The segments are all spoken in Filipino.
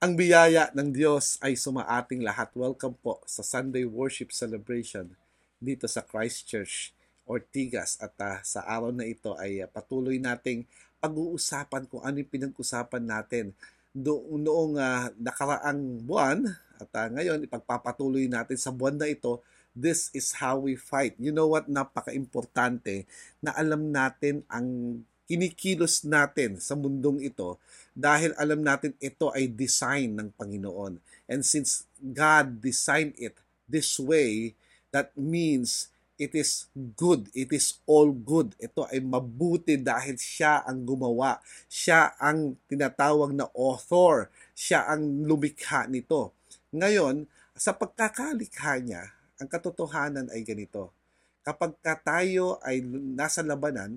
Ang biyaya ng Diyos ay sumaating lahat. Welcome po sa Sunday Worship Celebration dito sa Christchurch, Ortigas. At uh, sa araw na ito ay uh, patuloy nating pag-uusapan kung ano yung pinag-usapan natin do- noong uh, nakaraang buwan. At uh, ngayon, ipagpapatuloy natin sa buwan na ito, this is how we fight. You know what? Napaka-importante na alam natin ang kinikilos natin sa mundong ito dahil alam natin ito ay design ng Panginoon. And since God designed it this way, that means it is good. It is all good. Ito ay mabuti dahil siya ang gumawa. Siya ang tinatawag na author. Siya ang lumikha nito. Ngayon, sa pagkakalikha niya, ang katotohanan ay ganito. Kapag ka tayo ay nasa labanan,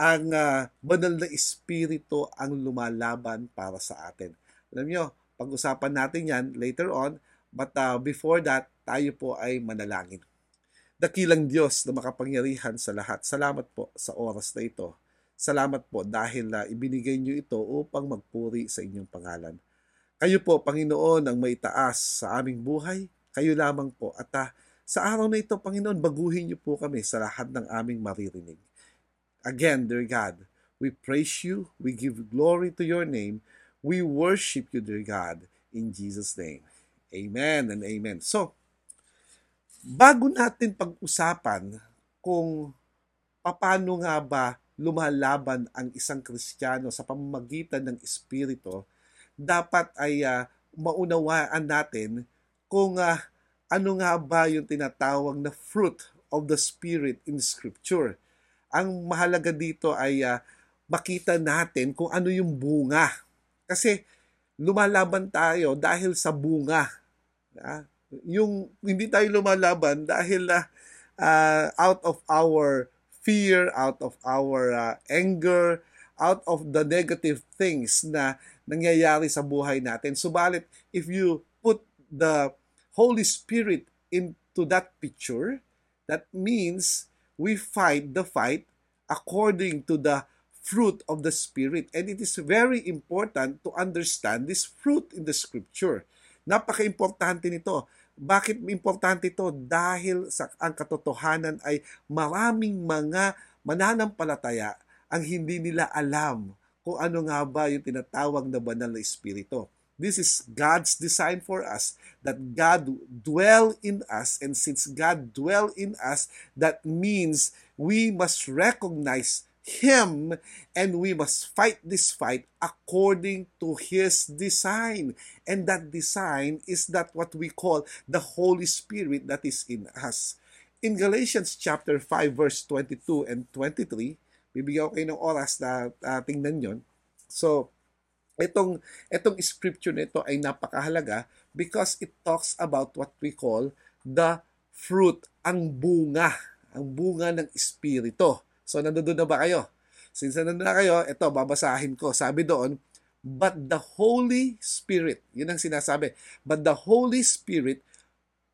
ang uh, banal na espiritu ang lumalaban para sa atin. Alam nyo, pag-usapan natin yan later on, but uh, before that, tayo po ay manalangin. Dakilang Diyos na makapangyarihan sa lahat, salamat po sa oras na ito. Salamat po dahil uh, ibinigay niyo ito upang magpuri sa inyong pangalan. Kayo po, Panginoon, ang maitaas sa aming buhay. Kayo lamang po. At uh, sa araw na ito, Panginoon, baguhin niyo po kami sa lahat ng aming maririnig. Again, dear God, we praise you, we give glory to your name, we worship you, dear God, in Jesus' name. Amen and amen. So, bago natin pag-usapan kung paano nga ba lumalaban ang isang Kristiyano sa pamamagitan ng Espiritu, dapat ay uh, maunawaan natin kung uh, ano nga ba yung tinatawag na fruit of the Spirit in Scripture ang mahalaga dito ay uh, makita natin kung ano yung bunga. Kasi lumalaban tayo dahil sa bunga. Uh, yung hindi tayo lumalaban dahil uh, uh, out of our fear, out of our uh, anger, out of the negative things na nangyayari sa buhay natin. Subalit, if you put the Holy Spirit into that picture, that means we fight the fight according to the fruit of the Spirit. And it is very important to understand this fruit in the Scripture. Napaka-importante nito. Bakit importante ito? Dahil sa ang katotohanan ay maraming mga mananampalataya ang hindi nila alam kung ano nga ba yung tinatawag na banal na espiritu. This is God's design for us that God dwell in us and since God dwell in us that means we must recognize him and we must fight this fight according to his design. And that design is that what we call the holy spirit that is in us. In galatians chapter 5 verse 22 and 23 bibigyan ko kayo ng oras na uh, tingnan yon so Itong, itong scripture nito ay napakahalaga because it talks about what we call the fruit, ang bunga, ang bunga ng Espiritu. So, nandoon na ba kayo? Since nandoon na kayo, ito, babasahin ko. Sabi doon, But the Holy Spirit, yun ang sinasabi, but the Holy Spirit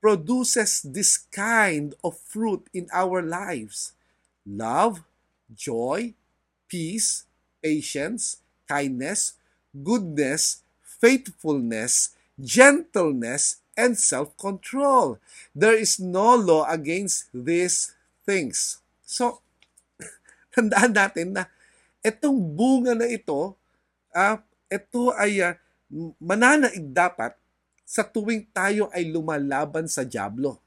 produces this kind of fruit in our lives. Love, joy, peace, patience, kindness, goodness, faithfulness, gentleness, and self-control. There is no law against these things. So, tandaan natin na itong bunga na ito, uh, ito ay uh, mananaig dapat sa tuwing tayo ay lumalaban sa Diablo.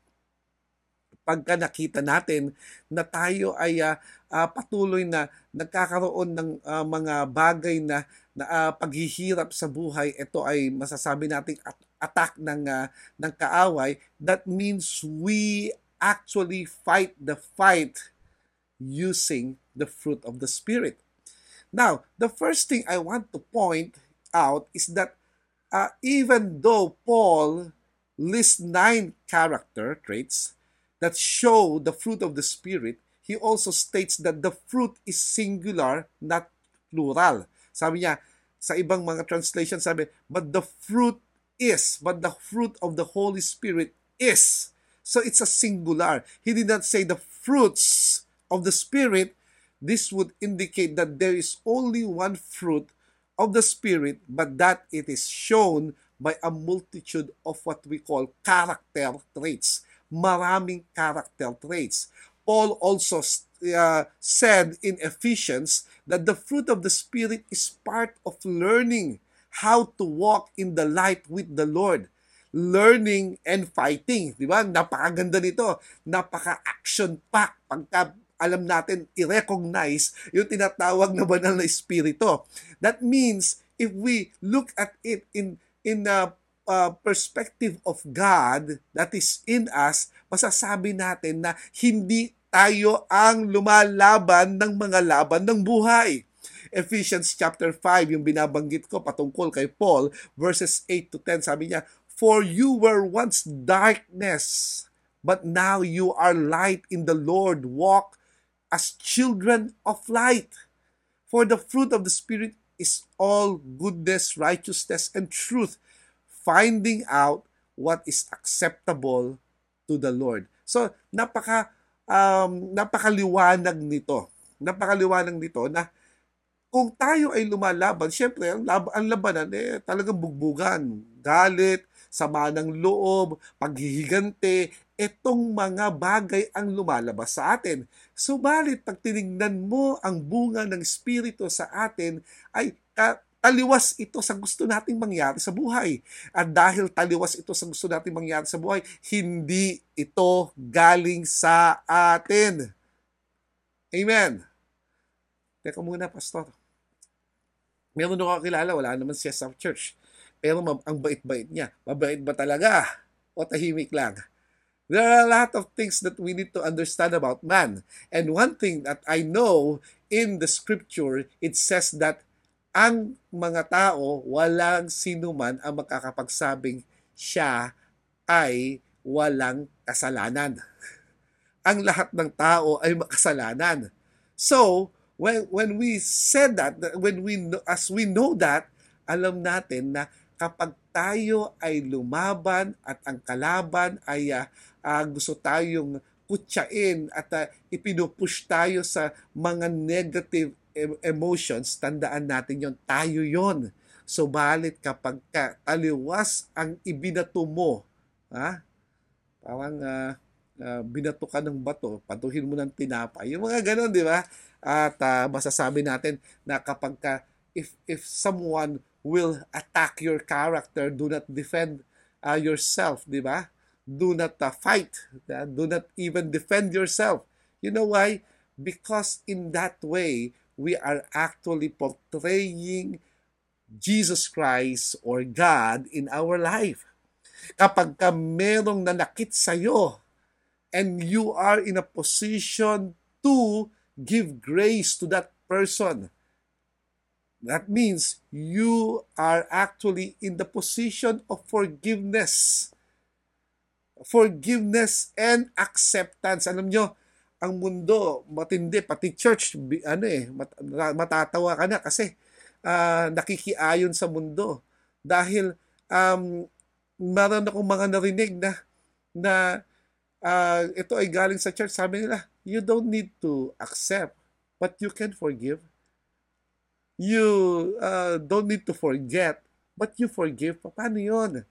Pagka nakita natin na tayo ay uh, uh, patuloy na nagkakaroon ng uh, mga bagay na na uh, paghihirap sa buhay, ito ay masasabi nating at- attack ng uh, ng kaaway, that means we actually fight the fight using the fruit of the spirit. Now, the first thing I want to point out is that uh, even though Paul lists nine character traits that show the fruit of the spirit, he also states that the fruit is singular, not plural. Sabi niya, sa ibang mga translation sabi, but the fruit is, but the fruit of the Holy Spirit is. So it's a singular. He did not say the fruits of the Spirit. This would indicate that there is only one fruit of the Spirit, but that it is shown by a multitude of what we call character traits. Maraming character traits. Paul also uh, said in Ephesians that the fruit of the Spirit is part of learning how to walk in the light with the Lord. Learning and fighting. Di ba? Napakaganda nito. Napaka-action pack. Pagka alam natin, i-recognize yung tinatawag na banal na espiritu. That means, if we look at it in in the uh, perspective of God that is in us, masasabi natin na hindi tayo ang lumalaban ng mga laban ng buhay. Ephesians chapter 5, yung binabanggit ko patungkol kay Paul, verses 8 to 10, sabi niya, For you were once darkness, but now you are light in the Lord. Walk as children of light. For the fruit of the Spirit is all goodness, righteousness, and truth, finding out what is acceptable to the Lord. So, napaka um, napakaliwanag nito. Napakaliwanag nito na kung tayo ay lumalaban, syempre, ang, lab- ang labanan, eh, talagang bugbugan, galit, sama ng loob, paghihigante, itong mga bagay ang lumalabas sa atin. Subalit, pag tinignan mo ang bunga ng Espiritu sa atin, ay ka, taliwas ito sa gusto nating mangyari sa buhay. At dahil taliwas ito sa gusto nating mangyari sa buhay, hindi ito galing sa atin. Amen. Teka muna, Pastor. Meron ako kilala, wala naman siya sa church. Pero ang bait-bait niya. Mabait ba talaga? O tahimik lang? There are a lot of things that we need to understand about man. And one thing that I know in the scripture, it says that ang mga tao, walang sino man ang makakapagsabing siya ay walang kasalanan. ang lahat ng tao ay makasalanan. So, when when we said that, when we as we know that, alam natin na kapag tayo ay lumaban at ang kalaban ay uh, uh, gusto tayong kutsain at uh, ipinupush tayo sa mga negative emotions, tandaan natin yon tayo yon. So, balit kapag ka, taliwas ang ibinato mo, ha? parang uh, uh, binato ka ng bato, patuhin mo ng tinapay. Yung mga ganon, di ba? At uh, masasabi natin na kapag ka, if, if someone will attack your character, do not defend uh, yourself, di ba? Do not uh, fight. Do not even defend yourself. You know why? Because in that way, we are actually portraying Jesus Christ or God in our life. Kapag ka merong nanakit sa iyo and you are in a position to give grace to that person, that means you are actually in the position of forgiveness. Forgiveness and acceptance. Alam nyo, ang mundo matindi pati church ano eh mat, matatawa ka na kasi uh, nakikiayon sa mundo. Dahil um meron akong mga narinig na na uh, ito ay galing sa church. Sabi nila you don't need to accept but you can forgive. You uh, don't need to forget but you forgive. Paano yon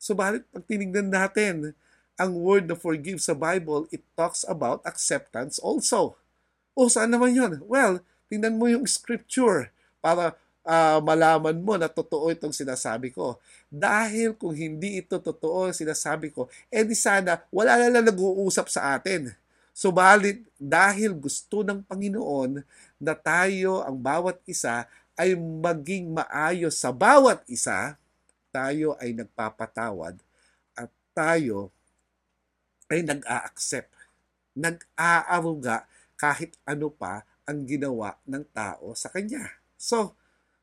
subalit pag tinignan natin ang word na forgive sa Bible, it talks about acceptance also. O saan naman yun? Well, tingnan mo yung scripture para uh, malaman mo na totoo itong sinasabi ko. Dahil kung hindi ito totoo sinasabi ko, eh di sana wala na lang nag-uusap sa atin. Subalit, dahil gusto ng Panginoon na tayo, ang bawat isa, ay maging maayos sa bawat isa, tayo ay nagpapatawad at tayo ay nag-a-accept, nag-aaruga kahit ano pa ang ginawa ng tao sa kanya. So,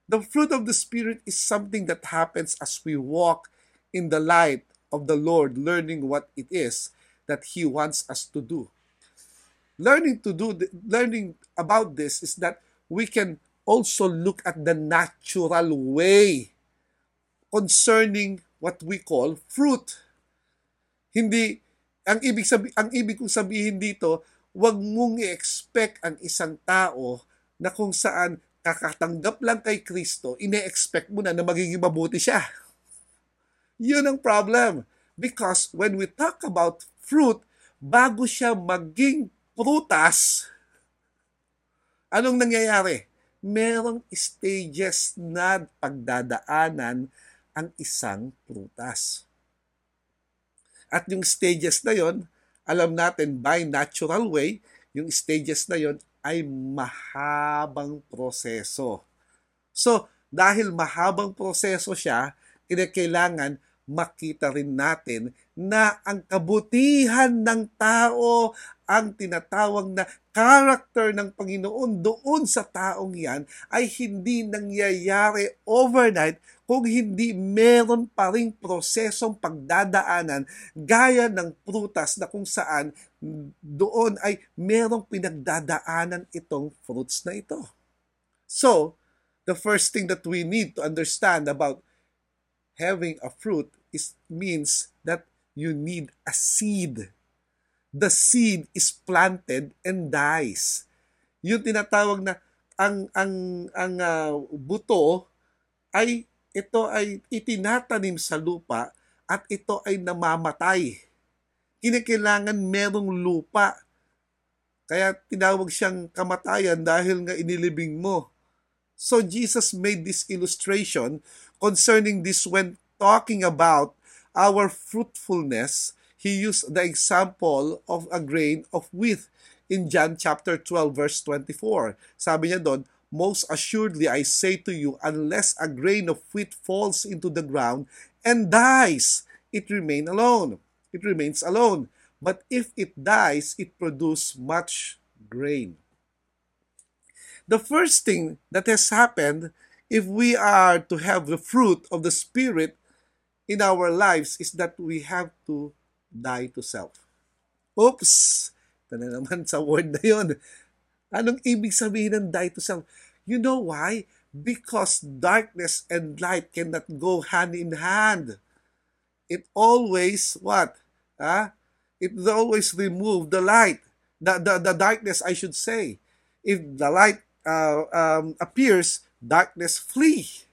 the fruit of the Spirit is something that happens as we walk in the light of the Lord, learning what it is that He wants us to do. Learning to do, learning about this is that we can also look at the natural way concerning what we call fruit. Hindi ang ibig sabi ang ibig kong sabihin dito, wag mong i-expect ang isang tao na kung saan kakatanggap lang kay Kristo, ine-expect mo na na magiging mabuti siya. Yun ang problem. Because when we talk about fruit, bago siya maging prutas, anong nangyayari? Merong stages na pagdadaanan ang isang prutas. At yung stages na yon, alam natin by natural way, yung stages na yon ay mahabang proseso. So, dahil mahabang proseso siya, kinakailangan makita rin natin na ang kabutihan ng tao, ang tinatawag na character ng Panginoon doon sa taong yan ay hindi nangyayari overnight kung hindi meron pa rin prosesong pagdadaanan gaya ng prutas na kung saan doon ay merong pinagdadaanan itong fruits na ito. So, the first thing that we need to understand about having a fruit is means that you need a seed. The seed is planted and dies. Yung tinatawag na ang ang ang uh, buto ay ito ay itinatanim sa lupa at ito ay namamatay. Kinakailangan merong lupa. Kaya tinawag siyang kamatayan dahil nga inilibing mo. So Jesus made this illustration concerning this when talking about our fruitfulness. He used the example of a grain of wheat in John chapter 12 verse 24. Sabi niya doon, Most assuredly I say to you, unless a grain of wheat falls into the ground and dies, it remain alone. It remains alone. But if it dies, it produces much grain. The first thing that has happened if we are to have the fruit of the Spirit in our lives is that we have to die to self. Oops! Ito na naman sa word na yun. Anong ibig sabihin ng die to self? You know why? Because darkness and light cannot go hand in hand. It always, what? Huh? It always remove the light. The, the, the darkness, I should say. If the light uh, um, appears, darkness flee.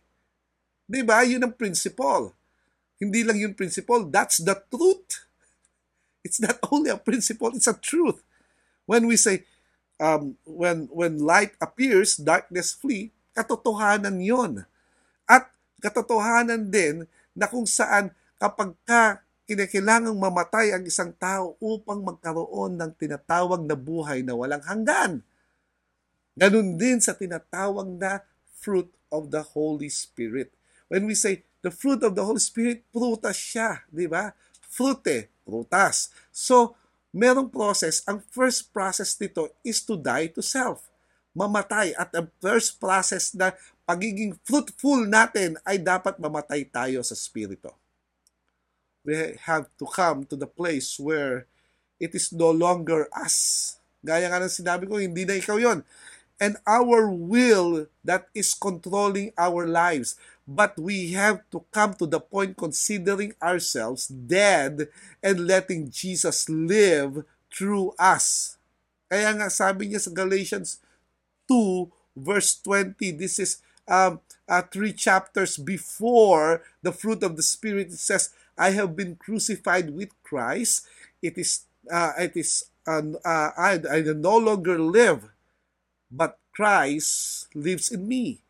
Di ba? Yun ang principle. Hindi lang yung principle, that's the truth. It's not only a principle, it's a truth. When we say, um, when when light appears, darkness flee, katotohanan yon. At katotohanan din na kung saan kapag ka kinakailangang mamatay ang isang tao upang magkaroon ng tinatawag na buhay na walang hanggan. Ganun din sa tinatawag na fruit of the Holy Spirit. When we say the fruit of the Holy Spirit, prutas siya, di ba? Frute, prutas. So, merong process. Ang first process nito is to die to self. Mamatay. At ang first process na pagiging fruitful natin ay dapat mamatay tayo sa spirito. We have to come to the place where it is no longer us. Gaya nga ng sinabi ko, hindi na ikaw yon and our will that is controlling our lives. But we have to come to the point considering ourselves dead and letting Jesus live through us. Kaya nga sabi niya sa Galatians 2 verse 20, this is um, uh, three chapters before the fruit of the Spirit. It says, I have been crucified with Christ. It is, uh, it is, uh, uh, I, I no longer live, but Christ lives in me.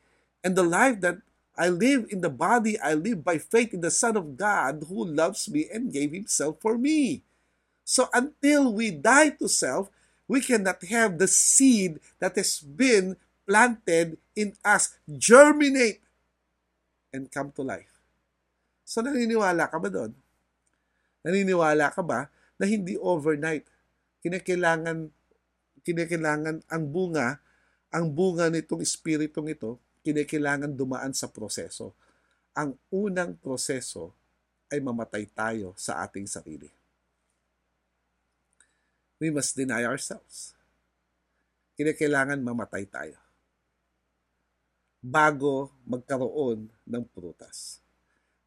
And the life that I live in the body, I live by faith in the Son of God who loves me and gave himself for me. So until we die to self, we cannot have the seed that has been planted in us germinate and come to life. So naniniwala ka ba doon? Naniniwala ka ba na hindi overnight kinakailangan kinakailangan ang bunga ang bunga nitong espiritong ito, kinakailangan dumaan sa proseso. Ang unang proseso ay mamatay tayo sa ating sarili. We must deny ourselves. Kinakailangan mamatay tayo bago magkaroon ng prutas,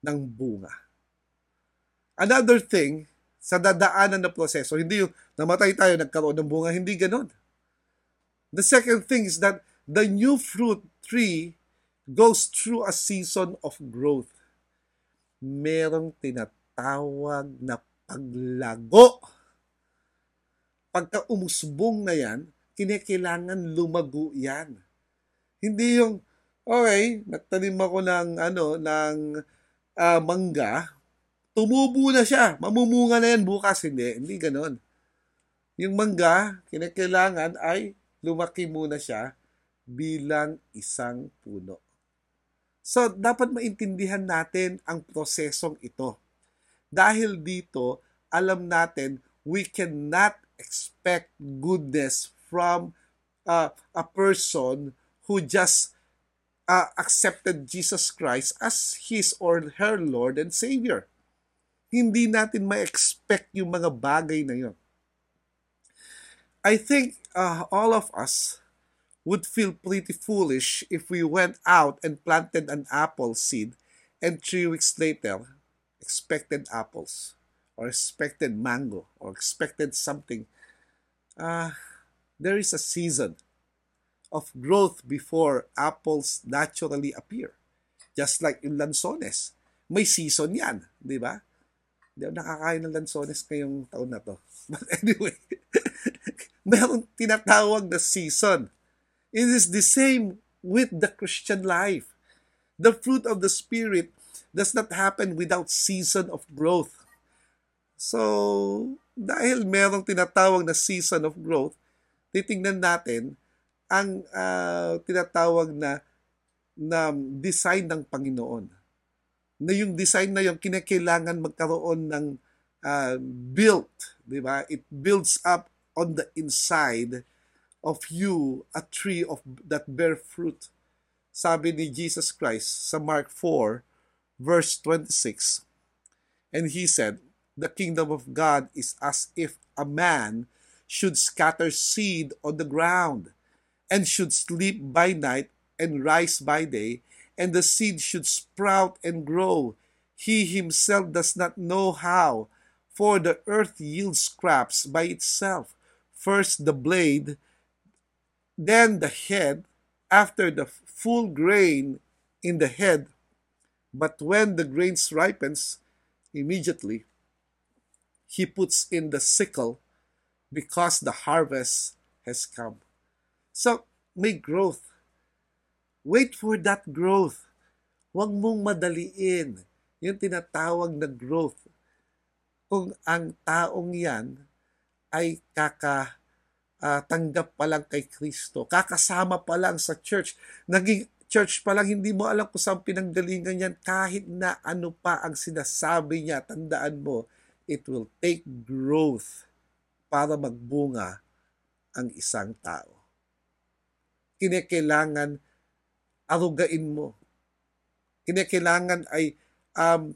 ng bunga. Another thing, sa dadaanan na proseso, hindi yung namatay tayo, nagkaroon ng bunga, hindi ganon The second thing is that the new fruit tree goes through a season of growth. Merong tinatawag na paglago. Pagka umusbong na yan, kinakailangan lumago yan. Hindi yung, okay, nagtanim ako ng, ano, ng uh, mangga, tumubo na siya, mamumunga na yan bukas. Hindi, hindi ganon. Yung mangga, kinakailangan ay lumaki muna siya bilang isang puno. So, dapat maintindihan natin ang prosesong ito. Dahil dito, alam natin, we cannot expect goodness from uh, a person who just uh, accepted Jesus Christ as his or her Lord and Savior. Hindi natin ma-expect yung mga bagay na yun. I think uh, all of us would feel pretty foolish if we went out and planted an apple seed and three weeks later expected apples or expected mango or expected something. Uh, there is a season of growth before apples naturally appear. Just like in lansones. May season yan, di ba? Hindi ako nakakain ng lansones ngayong taon na to. But anyway, meron tinatawag na season. It is the same with the Christian life. The fruit of the Spirit does not happen without season of growth. So, dahil merong tinatawag na season of growth, titingnan natin ang uh, tinatawag na na design ng Panginoon. Na yung design na yung kinakailangan magkaroon ng uh, built, di ba? It builds up on the inside of you a tree of that bear fruit. Sabi ni Jesus Christ sa Mark 4 verse 26. And he said, the kingdom of God is as if a man should scatter seed on the ground and should sleep by night and rise by day, and the seed should sprout and grow. He himself does not know how, for the earth yields scraps by itself first the blade, then the head, after the full grain in the head. But when the grain ripens, immediately he puts in the sickle because the harvest has come. So, may growth. Wait for that growth. Huwag mong madaliin yung tinatawag na growth. Kung ang taong yan ay kaka uh, tanggap pa lang kay Kristo, kakasama pa lang sa church, naging church pa lang, hindi mo alam kung saan pinanggalingan yan, kahit na ano pa ang sinasabi niya, tandaan mo, it will take growth para magbunga ang isang tao. Kinekailangan arugain mo. Kinekailangan ay um,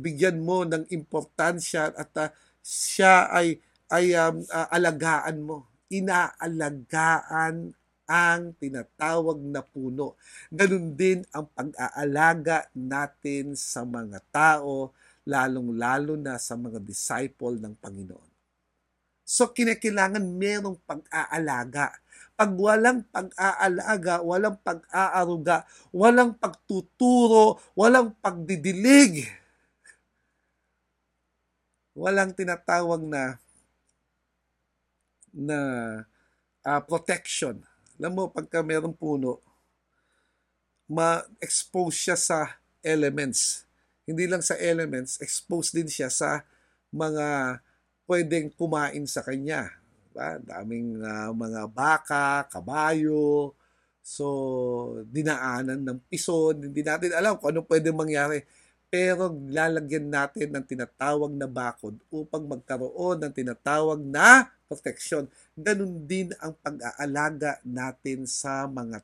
bigyan mo ng importansya at uh, siya ay ay um, uh, alagaan mo. Inaalagaan ang tinatawag na puno. Ganun din ang pag-aalaga natin sa mga tao, lalong-lalo na sa mga disciple ng Panginoon. So, kinakailangan merong pag-aalaga. Pag walang pag-aalaga, walang pag-aaruga, walang pagtuturo, walang pagdidilig, walang tinatawag na na uh, protection. Alam mo, pagka mayroong puno, ma-expose siya sa elements. Hindi lang sa elements, expose din siya sa mga pwedeng kumain sa kanya. Diba? Daming uh, mga baka, kabayo, so dinaanan ng pison. Hindi natin alam kung ano pwede mangyari pero lalagyan natin ng tinatawag na bakod upang magkaroon ng tinatawag na protection. Ganun din ang pag-aalaga natin sa mga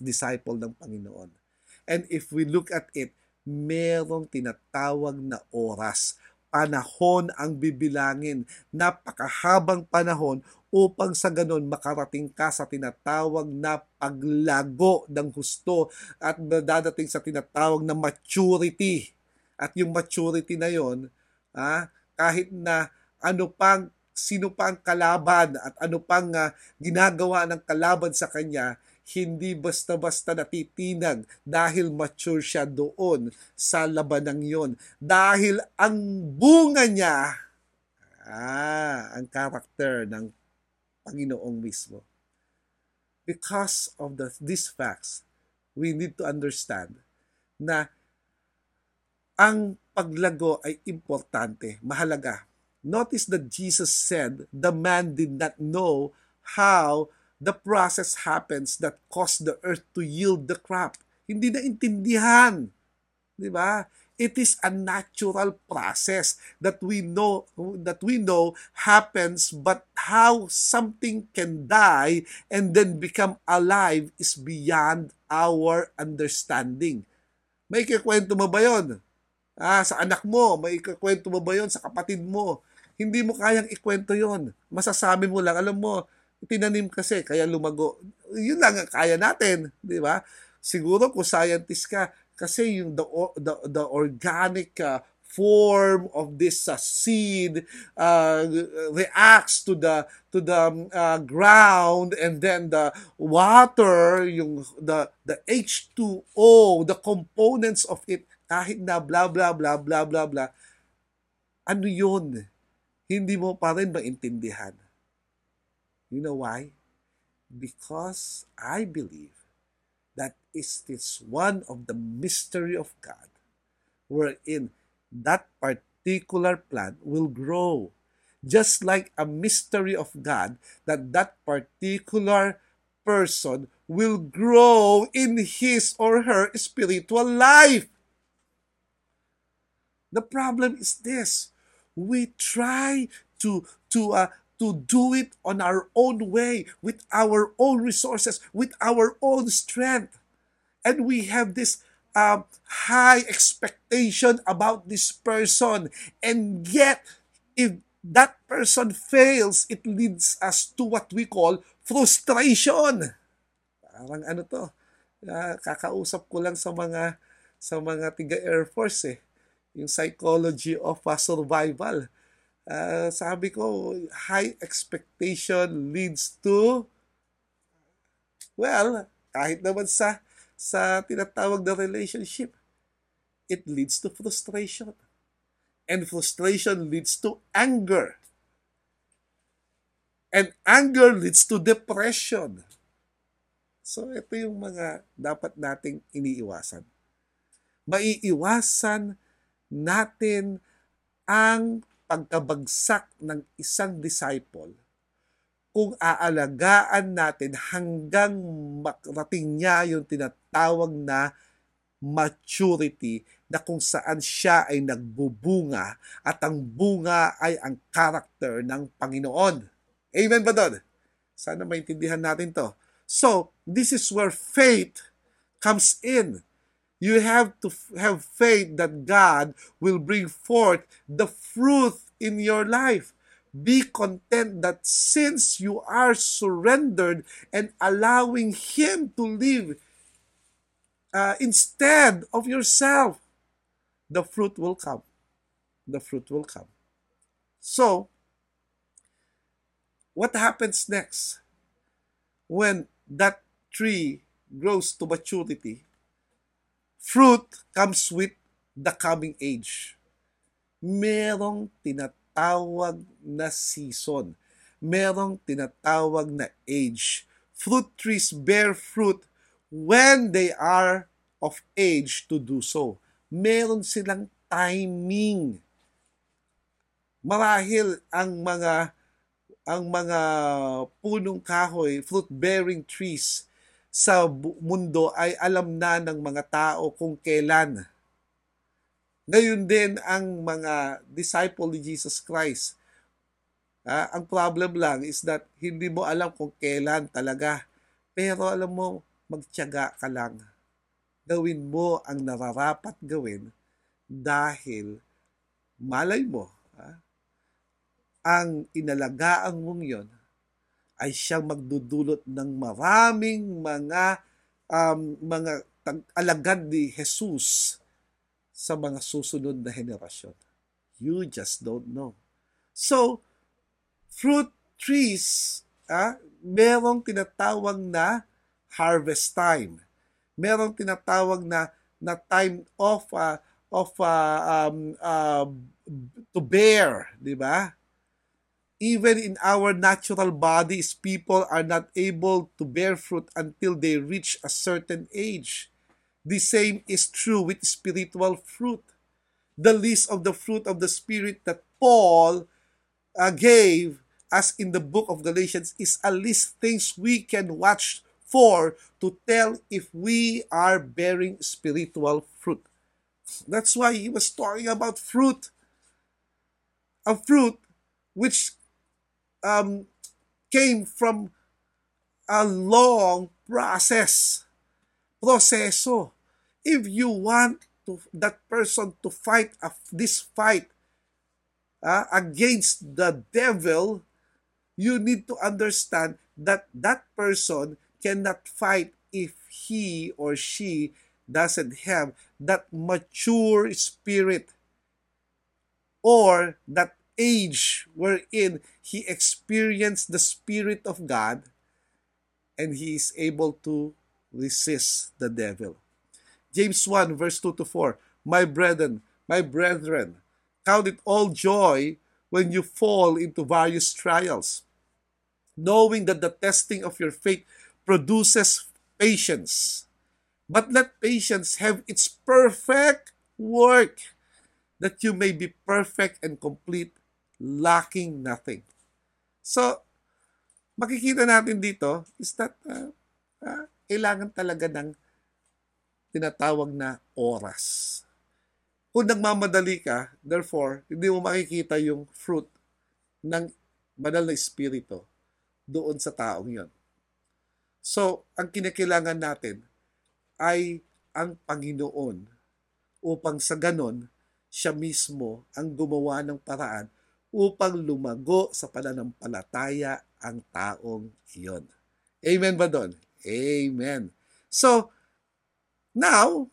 disciple ng Panginoon. And if we look at it, merong tinatawag na oras. Panahon ang bibilangin. Napakahabang panahon upang sa ganon makarating ka sa tinatawag na paglago ng husto at dadating sa tinatawag na maturity at yung maturity na yon, ah, kahit na ano pang sino pa ang kalaban at ano pang uh, ginagawa ng kalaban sa kanya, hindi basta-basta natitinag dahil mature siya doon sa labanang yon. Dahil ang bunga niya, ah, ang karakter ng Panginoong mismo. Because of the, these facts, we need to understand na ang paglago ay importante, mahalaga. Notice that Jesus said the man did not know how the process happens that caused the earth to yield the crop. Hindi na intindihan. Di ba? It is a natural process that we know that we know happens but how something can die and then become alive is beyond our understanding. May kikwento mo ba yon? Ah, sa anak mo, may kikwento mo ba yon sa kapatid mo? Hindi mo kayang ikwento yon. Masasabi mo lang, alam mo, tinanim kasi kaya lumago. Yun lang ang kaya natin, di ba? Siguro kung scientist ka, kasi yung the the, the organic uh, form of this uh, seed uh, reacts to the to the uh, ground and then the water yung the the H2O the components of it kahit na bla bla bla bla bla bla ano yun hindi mo pa rin maintindihan you know why because I believe that is this one of the mystery of God wherein that particular plant will grow just like a mystery of God that that particular person will grow in his or her spiritual life. The problem is this. We try to to uh, to do it on our own way, with our own resources, with our own strength. And we have this um, high expectation about this person. And yet, if that person fails, it leads us to what we call frustration. Parang ano to, uh, kakausap ko lang sa mga sa mga tiga Air Force eh, yung psychology of uh, survival uh, sabi ko, high expectation leads to, well, kahit naman sa, sa tinatawag na relationship, it leads to frustration. And frustration leads to anger. And anger leads to depression. So, ito yung mga dapat nating iniiwasan. Maiiwasan natin ang pagkabagsak ng isang disciple kung aalagaan natin hanggang makarating niya yung tinatawag na maturity na kung saan siya ay nagbubunga at ang bunga ay ang karakter ng Panginoon. Amen ba doon? Sana maintindihan natin to. So, this is where faith comes in. You have to have faith that God will bring forth the fruit in your life. Be content that since you are surrendered and allowing Him to live uh, instead of yourself, the fruit will come. The fruit will come. So, what happens next? When that tree grows to maturity, fruit comes with the coming age. Merong tinatawag na season. Merong tinatawag na age. Fruit trees bear fruit when they are of age to do so. Meron silang timing. Marahil ang mga ang mga punong kahoy, fruit-bearing trees, sa mundo ay alam na ng mga tao kung kailan. Ngayon din ang mga disciple ni Jesus Christ. Ah, ang problem lang is that hindi mo alam kung kailan talaga. Pero alam mo, magtiyaga ka lang. Gawin mo ang nararapat gawin dahil malay mo, ah, ang inalagaan mong yon ay siyang magdudulot ng maraming mga um, mga alagad ni Jesus sa mga susunod na henerasyon. You just don't know. So, fruit trees, ah, merong tinatawag na harvest time. Merong tinatawag na na time of uh, of uh, um, uh, to bear, di ba? Even in our natural bodies, people are not able to bear fruit until they reach a certain age. The same is true with spiritual fruit. The list of the fruit of the Spirit that Paul uh, gave us in the book of Galatians is a list things we can watch for to tell if we are bearing spiritual fruit. That's why he was talking about fruit. A fruit which um, came from a long process. Proseso. If you want to, that person to fight a, this fight uh, against the devil, you need to understand that that person cannot fight if he or she doesn't have that mature spirit or that age wherein he experienced the Spirit of God and he is able to resist the devil. James 1 verse 2 to 4, My brethren, my brethren, count it all joy when you fall into various trials, knowing that the testing of your faith produces patience. But let patience have its perfect work, that you may be perfect and complete, lacking nothing. So, makikita natin dito is that uh, uh, kailangan talaga ng tinatawag na oras. Kung nagmamadali ka, therefore, hindi mo makikita yung fruit ng banal na espiritu doon sa taong yon. So, ang kinakailangan natin ay ang Panginoon upang sa ganon, siya mismo ang gumawa ng paraan upang lumago sa pananampalataya ang taong iyon. Amen ba doon? Amen. So, now,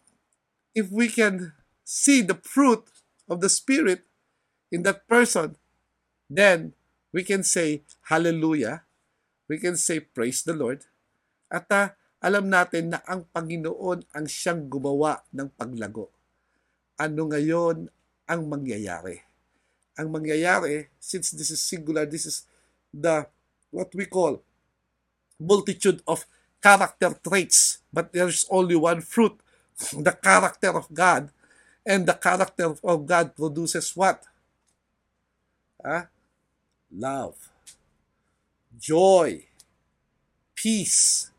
if we can see the fruit of the Spirit in that person, then we can say, Hallelujah. We can say, Praise the Lord. At uh, alam natin na ang Panginoon ang siyang gumawa ng paglago. Ano ngayon ang mangyayari? Ang mangyayari, since this is singular, this is the, what we call, multitude of character traits, but there's only one fruit, the character of God. And the character of God produces what? Huh? Love, joy, peace,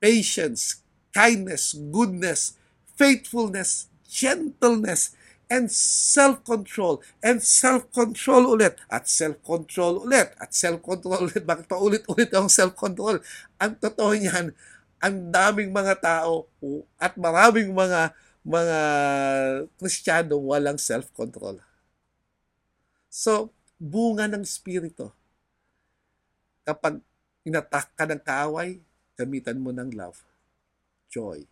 patience, kindness, goodness, faithfulness, gentleness, and self-control. And self-control ulit. At self-control ulit. At self-control ulit. Bakit pa ulit-ulit ang self-control? Ang totoo niyan, ang daming mga tao at maraming mga mga Kristiyano walang self-control. So, bunga ng Espiritu. Kapag inatak ka ng kaaway, gamitan mo ng love, joy,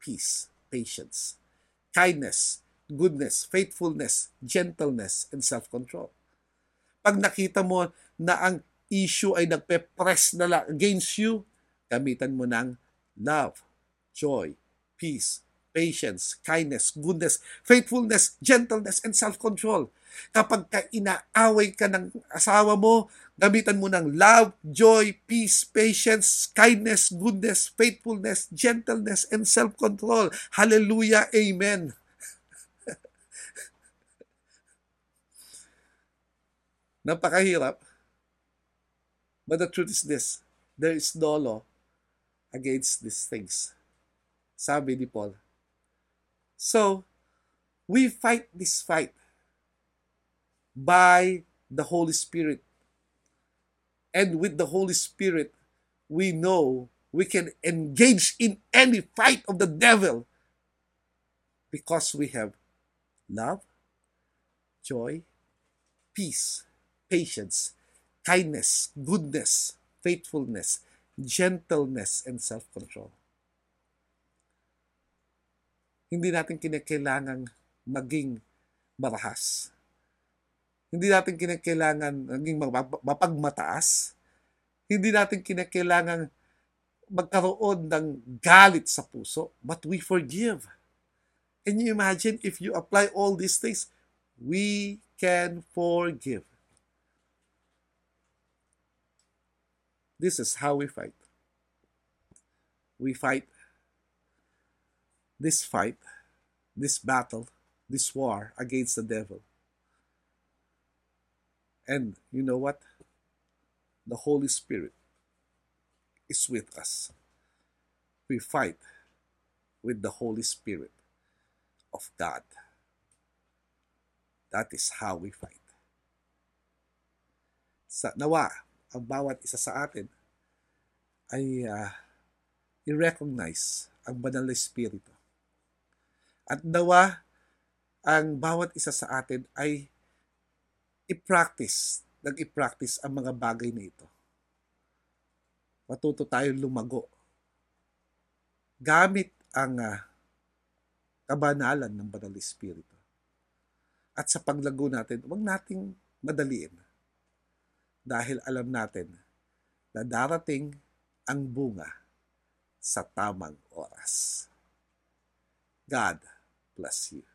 peace, patience, kindness, goodness, faithfulness, gentleness, and self-control. Pag nakita mo na ang issue ay nagpe-press na against you, gamitan mo ng love, joy, peace, patience, kindness, goodness, faithfulness, gentleness, and self-control. Kapag ka inaaway ka ng asawa mo, gamitan mo ng love, joy, peace, patience, kindness, goodness, faithfulness, gentleness, and self-control. Hallelujah. Amen. Napakahirap. But the truth is this, there is no law against these things. Sabi ni Paul. So, we fight this fight by the Holy Spirit. And with the Holy Spirit, we know we can engage in any fight of the devil because we have love, joy, peace, patience, kindness, goodness, faithfulness, gentleness, and self-control. Hindi natin kinakailangang maging marahas. Hindi natin kinakailangan maging mapagmataas. Hindi natin kinakailangan magkaroon ng galit sa puso, but we forgive. Can you imagine if you apply all these things? We can forgive. This is how we fight. We fight this fight, this battle, this war against the devil. And you know what? The Holy Spirit is with us. We fight with the Holy Spirit of God. That is how we fight. Sa nawa, ang bawat isa sa atin ay uh, i-recognize ang banal na Espiritu. At nawa, ang bawat isa sa atin ay i-practice, nag-i-practice ang mga bagay na ito. Matuto tayong lumago. Gamit ang uh, kabanalan ng banal na Espiritu. At sa paglago natin, huwag nating madaliin. Dahil alam natin na darating ang bunga sa tamang oras. God bless you.